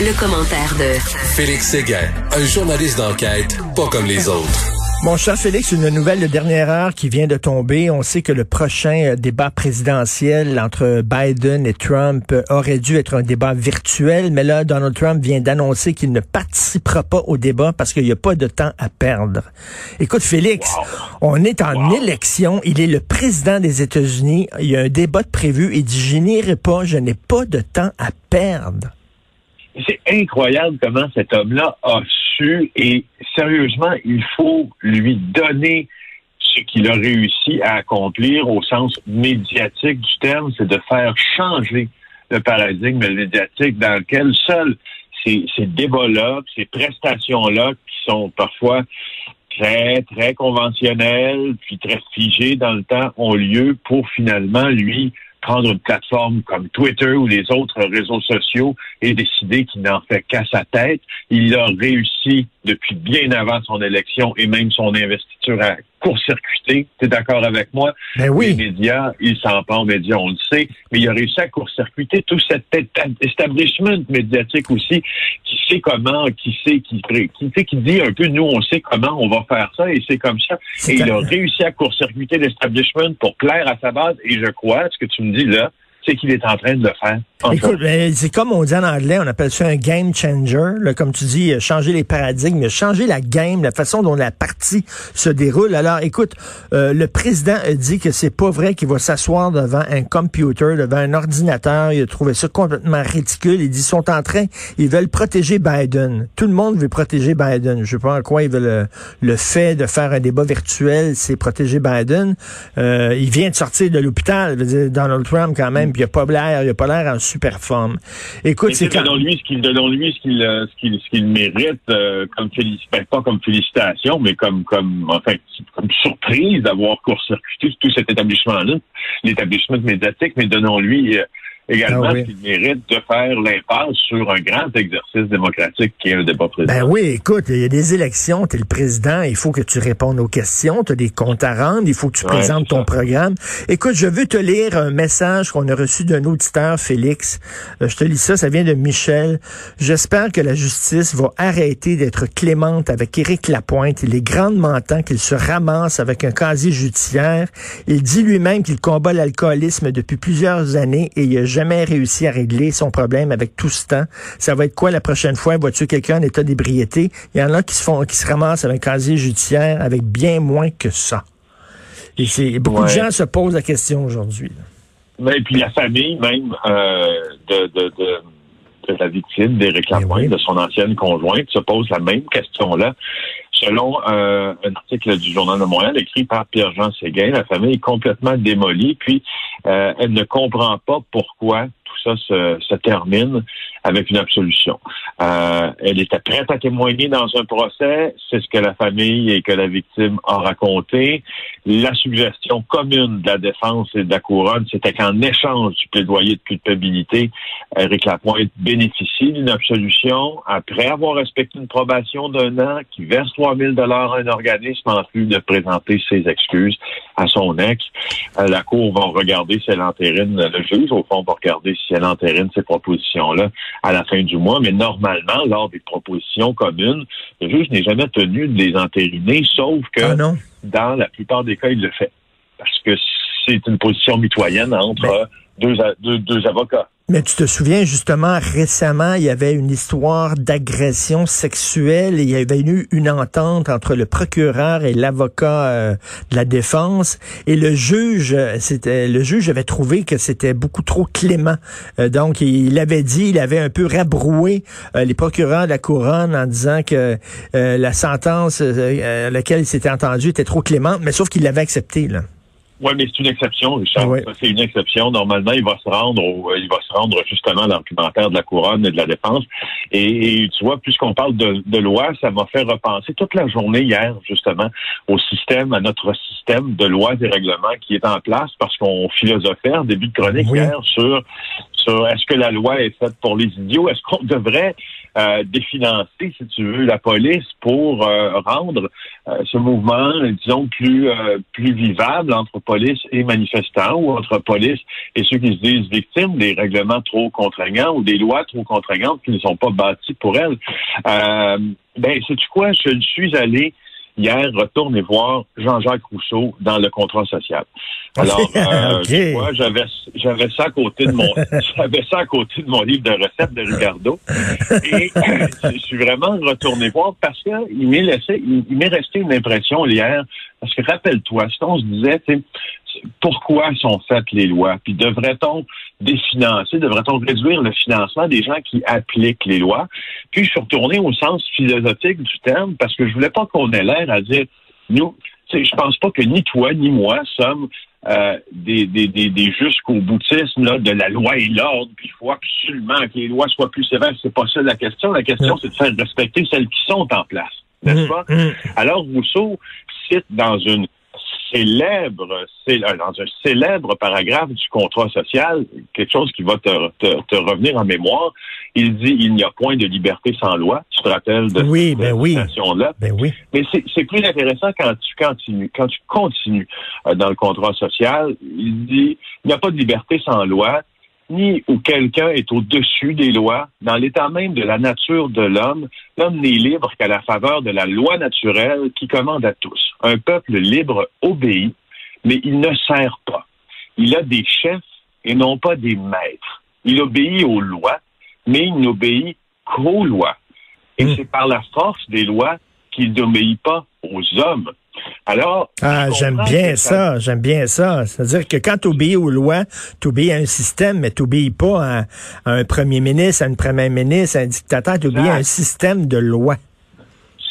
Le, commentaire de Félix Séguin, un journaliste d'enquête pas comme les autres. Mon cher Félix, une nouvelle de dernière heure qui vient de tomber. On sait que le prochain euh, débat présidentiel entre Biden et Trump euh, aurait dû être un débat virtuel, mais là, Donald Trump vient d'annoncer qu'il ne participera pas au débat parce qu'il n'y a pas de temps à perdre. Écoute, Félix, on est en élection. Il est le président des États-Unis. Il y a un débat de prévu. Il dit, je n'irai pas, je n'ai pas de temps à perdre. C'est incroyable comment cet homme-là a su et sérieusement, il faut lui donner ce qu'il a réussi à accomplir au sens médiatique du terme, c'est de faire changer le paradigme médiatique dans lequel seuls ces, débats-là, ces prestations-là qui sont parfois très, très conventionnelles, puis très figées dans le temps, ont lieu pour finalement lui prendre une plateforme comme Twitter ou les autres réseaux sociaux et décider qu'il n'en fait qu'à sa tête. Il a réussi depuis bien avant son élection et même son investiture court-circuiter. Tu es d'accord avec moi? Ben oui. Les médias, ils s'en prennent aux médias, on le sait, mais il a réussi à court-circuiter tout cet establishment médiatique aussi qui sait comment, qui sait, qui, qui, qui dit un peu, nous, on sait comment on va faire ça et c'est comme ça. Et il a réussi à court-circuiter l'establishment pour plaire à sa base et je crois, ce que tu me dis là, c'est qu'il est en train de le faire. Écoute, ben, c'est comme on dit en anglais, on appelle ça un game changer. Là, comme tu dis, changer les paradigmes, changer la game, la façon dont la partie se déroule. Alors, écoute, euh, le président a dit que c'est pas vrai qu'il va s'asseoir devant un computer, devant un ordinateur. Il a trouvé ça complètement ridicule. Il dit, ils sont en train, ils veulent protéger Biden. Tout le monde veut protéger Biden. Je sais pas en quoi ils veulent le, le fait de faire un débat virtuel, c'est protéger Biden. Euh, il vient de sortir de l'hôpital, Donald Trump quand même, puis il a pas l'air, il a pas l'air en super forme. Écoute, c'est quand... Donnons-lui ce qu'il donnons-lui ce qu'il ce qu'il ce qu'il mérite euh, comme félicitations, pas comme félicitation, mais comme comme enfin comme surprise d'avoir court-circuité tout cet établissement-là, l'établissement médiatique, mais donnons-lui euh, également Ah oui. qu'il mérite de faire l'impasse sur un grand exercice démocratique qui est un débat présidentiel. Ben oui, écoute, il y a des élections, tu es le président, il faut que tu répondes aux questions, tu as des comptes à rendre, il faut que tu Ouais, présentes ton programme. Écoute, je veux te lire un message qu'on a reçu d'un auditeur, Félix. Euh, je te lis ça, ça vient de Michel. J'espère que la justice va arrêter d'être clémente avec Éric Lapointe. Il est grandement temps qu'il se ramasse avec un casier judiciaire. Il dit lui-même qu'il combat l'alcoolisme depuis plusieurs années et il a jamais réussi à régler son problème avec tout ce temps. Ça va être quoi la prochaine fois? Vois-tu quelqu'un en état d'ébriété? Il y en a qui se font, qui se ramassent avec un casier judiciaire avec bien moins que ça. Et c'est, beaucoup de gens se posent la question aujourd'hui. Ben, puis la famille même euh, de, de, de, de la victime d'Éric Lapointe, oui. de son ancienne conjointe, se pose la même question-là. Selon euh, un article du Journal de Montréal écrit par Pierre-Jean Séguin, la famille est complètement démolie, puis euh, elle ne comprend pas pourquoi tout ça se, se termine avec une absolution. Euh, elle était prête à témoigner dans un procès, c'est ce que la famille et que la victime a raconté. La suggestion commune de la défense et de la couronne, c'était qu'en échange du plaidoyer de culpabilité, Éric Lapointe bénéficie d'une absolution après avoir respecté une probation d'un an, qui verse 3 000 dollars à un organisme en plus de présenter ses excuses à son ex. Euh, la Cour va regarder si elle entérine, le juge, au fond, va regarder si elle entérine ces propositions-là à la fin du mois. Mais normalement, lors des propositions communes, le juge n'est jamais tenu de les entériner, sauf que Ah non? dans la plupart des cas, il le fait. Parce que c'est une position mitoyenne entre Mais- deux, a- deux, deux avocats. Mais tu te souviens justement récemment, il y avait une histoire d'agression sexuelle et il y avait eu une entente entre le procureur et l'avocat euh, de la défense et le juge, euh, c'était le juge avait trouvé que c'était beaucoup trop clément. Euh, donc il avait dit, il avait un peu rabroué les procureurs de la couronne en disant que la sentence à laquelle il s'était entendu était trop clémente, mais sauf qu'il l'avait accepté là. Oui, mais c'est une exception, Richard. C'est une exception. Normalement, il va se rendre au, il va se rendre justement dans l'argumentaire de la couronne et de la défense. Et, et tu vois, puisqu'on parle de, de loi, ça m'a fait repenser toute la journée hier, justement, au système, à notre système de lois et règlements qui est en place parce qu'on philosophait en début de chronique Oui. hier sur, sur est-ce que la loi est faite pour les idiots? Est-ce qu'on devrait euh, définancer, si tu veux, la police pour euh, rendre euh, ce mouvement, disons, plus euh, plus vivable entre police et manifestants ou entre police et ceux qui se disent victimes des règlements trop contraignants ou des lois trop contraignantes qui ne sont pas bâties pour elles. Euh, ben, sais-tu quoi? Je suis allé hier retourner voir Jean-Jacques Rousseau dans le contrat social. Alors, euh, Ok. tu vois, j'avais j'avais ça à côté de mon j'avais ça à côté de mon livre de recettes de Ricardo et je suis vraiment retourné voir parce que il m'est laissé il, il m'est resté une impression hier parce que rappelle-toi si on se disait pourquoi sont faites les lois? Puis devrait-on définancer devrait-on réduire le financement des gens qui appliquent les lois? Puis je suis retourné au sens philosophique du terme parce que je voulais pas qu'on ait l'air à dire nous je pense pas que ni toi ni moi sommes euh, des, des, des, des jusqu'au boutisme là, de la loi et l'ordre, puis il faut absolument que les lois soient plus sévères. C'est pas ça la question. La question, c'est de faire respecter celles qui sont en place. N'est-ce pas? Mm, mm. Alors, Rousseau cite dans une célèbre, cé- euh, dans un célèbre paragraphe du contrat social, quelque chose qui va te, te, te revenir en mémoire. Il dit il n'y a point de liberté sans loi. Tu te rappelles de Oui, cette ben oui. citation-là? Ben oui. Mais c'est c'est plus intéressant quand tu continues. Quand tu continues euh, dans le contrat social, il dit il n'y a pas de liberté sans loi, ni où quelqu'un est au-dessus des lois. Dans l'état même de la nature de l'homme, l'homme n'est libre qu'à la faveur de la loi naturelle qui commande à tous. Un peuple libre obéit, mais il ne sert pas. Il a des chefs et non pas des maîtres. Il obéit aux lois, mais il n'obéit qu'aux lois. Et Mm. c'est par la force des lois qu'il n'obéit pas aux hommes. Alors, Ah, j'aime bien ça- ça, j'aime bien ça. C'est-à-dire que quand tu obéis aux lois, tu obéis à un système, mais tu n'obéis pas à, à un premier ministre, à une première ministre, à un dictateur, tu obéis à un système de loi.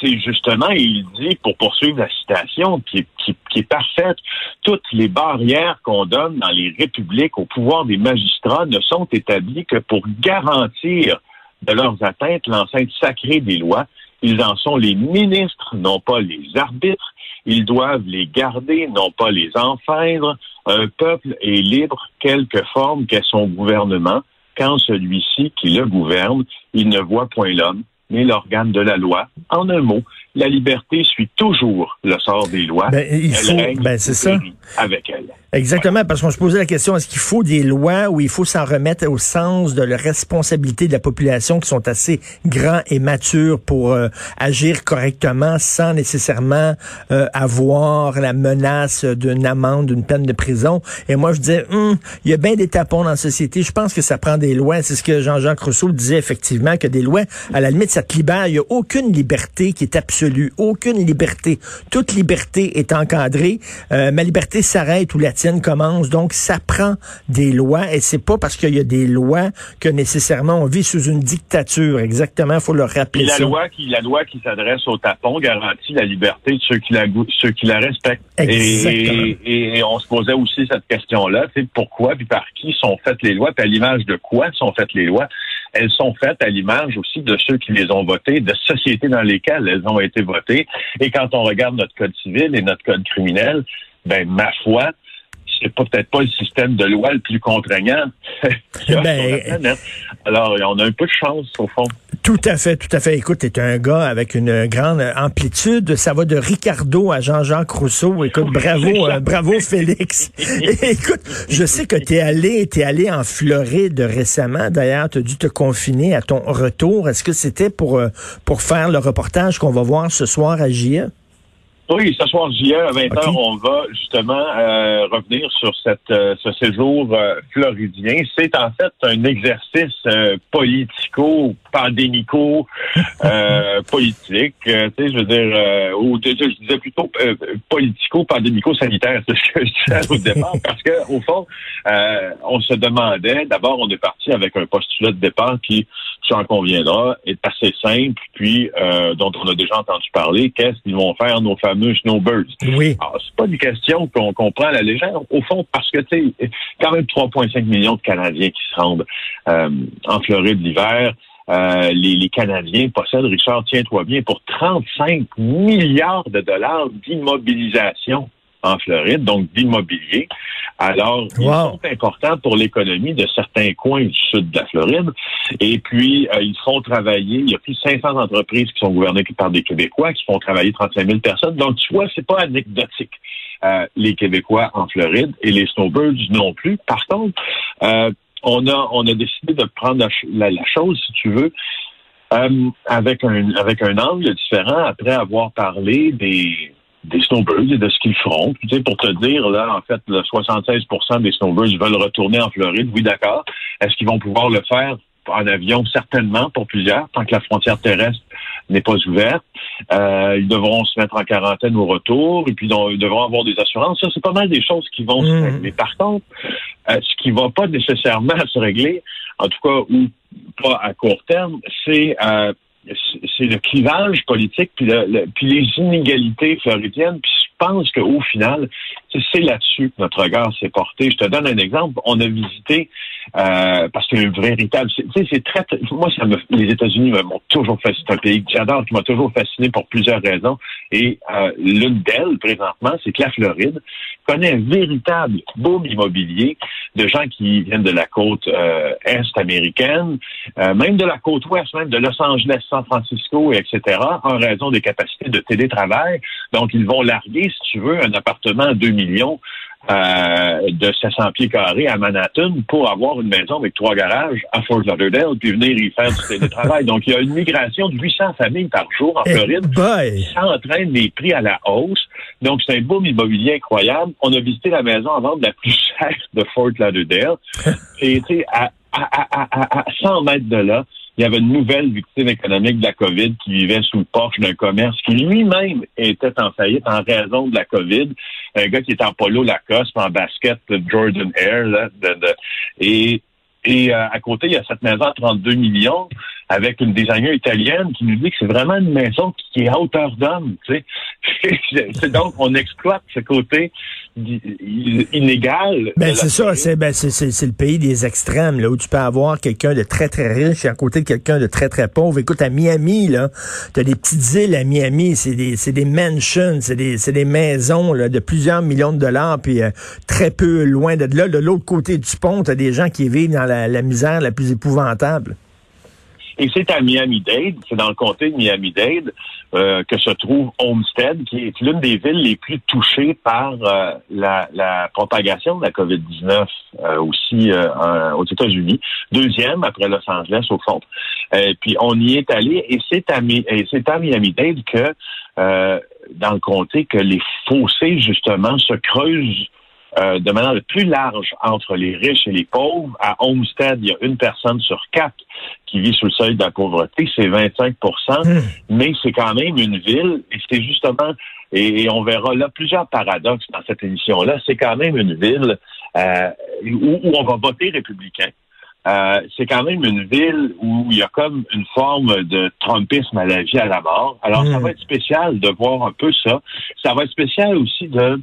c'est justement, il dit, pour poursuivre la citation, qui est, qui, qui est parfaite, toutes les barrières qu'on donne dans les républiques au pouvoir des magistrats ne sont établies que pour garantir de leurs atteintes l'enceinte sacrée des lois. Ils en sont les ministres, non pas les arbitres. Ils doivent les garder, non pas les enfreindre. Un peuple est libre, quelque forme qu'est son gouvernement, quand celui-ci qui le gouverne, il ne voit point l'homme, mais l'organe de la loi. En un mot, la liberté suit toujours le sort des lois. Ben, il Elle faut- règne ben, c'est ça. avec elle. Exactement, parce qu'on se posait la question, est-ce qu'il faut des lois ou il faut s'en remettre au sens de la responsabilité de la population qui sont assez grands et matures pour euh, agir correctement sans nécessairement euh, avoir la menace d'une amende, d'une peine de prison? Et moi, je disais, Hum, il y a bien des tapons dans la société. Je pense que ça prend des lois. C'est ce que Jean-Jacques Rousseau disait effectivement, que des lois, à la limite, ça te libère. Il n'y a aucune liberté qui est absolue. Aucune liberté. Toute liberté est encadrée. Euh, ma liberté s'arrête où la tienne commence. Donc, ça prend des lois et c'est pas parce qu'il y a des lois que nécessairement on vit sous une dictature. Exactement, il faut le Et rappeler la ça. loi qui, la loi qui s'adresse au tapon garantit la liberté de ceux qui la, gou- ceux qui la respectent. Exactement. Et, et, et on se posait aussi cette question-là, pourquoi puis par qui sont faites les lois, puis à l'image de quoi sont faites les lois? Elles sont faites à l'image aussi de ceux qui les ont votées, de sociétés dans lesquelles elles ont été votées. Et quand on regarde notre code civil et notre code criminel, ben ma foi, c'est peut-être pas le système de loi le plus contraignant Ben, sur la planète. Alors, on a un peu de chance, au fond. Tout à fait, tout à fait. Écoute, t'es un gars avec une grande amplitude. Ça va de Ricardo à Jean-Jacques Rousseau. Écoute, bravo, euh, bravo Félix. Écoute, je sais que t'es allé, t'es allé en Floride récemment. D'ailleurs, t'as dû te confiner à ton retour. Est-ce que c'était pour euh, pour faire le reportage qu'on va voir ce soir à JE? Oui, ce soir, JE, à 20h, Ok. on va justement euh, revenir sur cette, euh, ce séjour euh, floridien. C'est en fait un exercice euh, politico-pandémico euh, politique. Euh, tu sais, je veux dire, euh, ou je je disais plutôt euh, politico-pandémico-sanitaire, c'est ce que je disais au départ, parce que au fond, euh, on se demandait, d'abord, on est parti avec un postulat de départ qui, tu en conviendras, est assez simple, puis euh, dont on a déjà entendu parler, qu'est-ce qu'ils vont faire nos fameux fameux snowbirds. Oui. Alors, c'est pas une question qu'on comprend à la légère, au fond, parce que, tu sais, quand même 3,5 millions de Canadiens qui se rendent euh, en Floride l'hiver. Euh, les, les Canadiens possèdent, Richard, tiens-toi bien, pour 35 milliards de dollars d'immobilisation en Floride, donc d'immobilier. Alors, ils Wow. sont importants pour l'économie de certains coins du sud de la Floride. Et puis, euh, ils font travailler, il y a plus de 500 entreprises qui sont gouvernées par des Québécois, qui font travailler 35 000 personnes. Donc, tu vois, c'est pas anecdotique, euh, les Québécois en Floride et les Snowbirds non plus. Par contre, euh, on a on a décidé de prendre la, la- la chose, si tu veux, euh, avec un avec un angle différent après avoir parlé des des snowbirds et de ce qu'ils feront. Tu sais, pour te dire, là, en fait, le 76 des snowbirds veulent retourner en Floride. Oui, d'accord. Est-ce qu'ils vont pouvoir le faire en avion? Certainement, pour plusieurs, tant que la frontière terrestre n'est pas ouverte. Euh, ils devront se mettre en quarantaine au retour et puis donc, ils devront avoir des assurances. Ça, c'est pas mal des choses qui vont se Mhm. régler. Par contre, euh, ce qui va pas nécessairement se régler, en tout cas, ou pas à court terme, c'est euh, c'est- le clivage politique puis, le- puis les inégalités floridiennes. Puis je pense qu'au final, c'est là-dessus que notre regard s'est porté. Je te donne un exemple. On a visité euh, parce qu'il y a un véritable. c'est- très, Moi, ça les États-Unis m'ont toujours fasciné. C'est un pays que j'adore, qui m'a toujours fasciné pour plusieurs raisons. Et euh, l'une d'elles, présentement, c'est que la Floride connaît un véritable boom immobilier de gens qui viennent de la côte euh, est américaine, euh, même de la côte ouest, même de Los Angeles, San Francisco, et etc., en raison des capacités de télétravail. Donc, ils vont larguer, si tu veux, un appartement à 2 millions euh, de 700 pieds carrés à Manhattan pour avoir une maison avec trois garages à Fort Lauderdale, puis venir y faire du télétravail. Donc, il y a une migration de 800 familles par jour en Eh Floride ça entraîne les prix à la hausse. Donc, c'est un boom immobilier incroyable. On a visité la maison en vente la plus chère de Fort Lauderdale. Et, tu sais, à, à, à, à, à 100 mètres de là, il y avait une nouvelle victime économique de la COVID qui vivait sous le porche d'un commerce qui lui-même était en faillite en raison de la COVID. Un gars qui est en polo Lacoste, en basket de Jordan Air, là, de, de- et et euh, à côté, il y a cette maison à 32 millions avec une designer italienne qui nous dit que c'est vraiment une maison qui est à hauteur d'homme. Tu sais. donc, on exploite ce côté inégal. Ben la c'est ça, c'est ben, c'est- c'est- c'est le pays des extrêmes, là, où tu peux avoir quelqu'un de très, très riche et à côté de quelqu'un de très, très pauvre. Écoute, à Miami, là, t'as des petites îles à Miami, c'est des, c'est des mansions, c'est des, c'est des maisons là, de plusieurs millions de dollars, puis euh, très peu loin de là. De l'autre côté du pont, t'as des gens qui vivent dans la, la misère la plus épouvantable. Et c'est à Miami-Dade, c'est dans le comté de Miami-Dade euh, que se trouve Homestead, qui est l'une des villes les plus touchées par euh, la, la propagation de la COVID-19 euh, aussi euh, aux États-Unis. Deuxième après Los Angeles au fond. Et puis on y est allé et c'est à, à Miami-Dade que euh, dans le comté que les fossés justement se creusent euh, de manière plus large entre les riches et les pauvres. À Homestead, il y a une personne sur quatre qui vit sous le seuil de la pauvreté, c'est 25 mais c'est quand même une ville, et c'est justement, et, et on verra là plusieurs paradoxes dans cette émission-là, c'est quand même une ville euh, où, où on va voter républicain. Euh, c'est quand même une ville où il y a comme une forme de trumpisme à la vie, à la mort. Alors, ça Mm. va être spécial de voir un peu ça. Ça va être spécial aussi de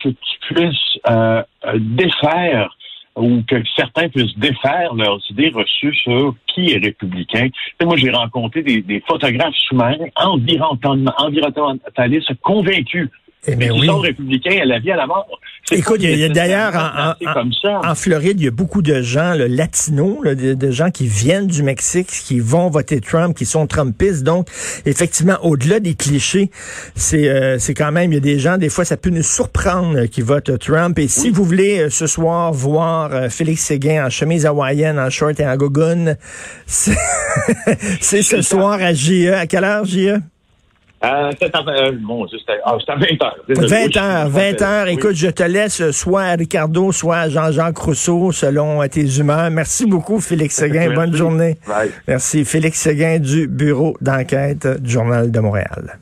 que tu puisses euh, euh, défaire ou que certains puissent défaire leurs idées reçues sur qui est républicain. Sais, moi, j'ai rencontré des, des photographes sous-marins environnement- environnementalistes convaincus Eh bien oui. sont républicains à la vie, à la mort. Écoute, il y a- d'ailleurs en- en- placé comme ça. En Floride, il y a beaucoup de gens là, latinos, là, de, de gens qui viennent du Mexique, qui vont voter Trump, qui sont Trumpistes. Donc, effectivement, au-delà des clichés, c'est euh, c'est quand même, il y a des gens, des fois, ça peut nous surprendre euh, qui votent Trump. Et si vous voulez euh, ce soir voir euh, Félix Séguin en chemise hawaïenne, en short et en c'est c'est ce soir à JE. À quelle heure, JE? Euh, c'est à, euh, bon, c'est à, ah, à 20 heures. 20 heures, 20 heures. Écoute, je te laisse soit à Ricardo, soit à Jean-Jacques Rousseau, selon euh, tes humeurs. Merci beaucoup, Félix Séguin. Bonne journée. Bye. Merci. Félix Séguin du Bureau d'enquête du Journal de Montréal.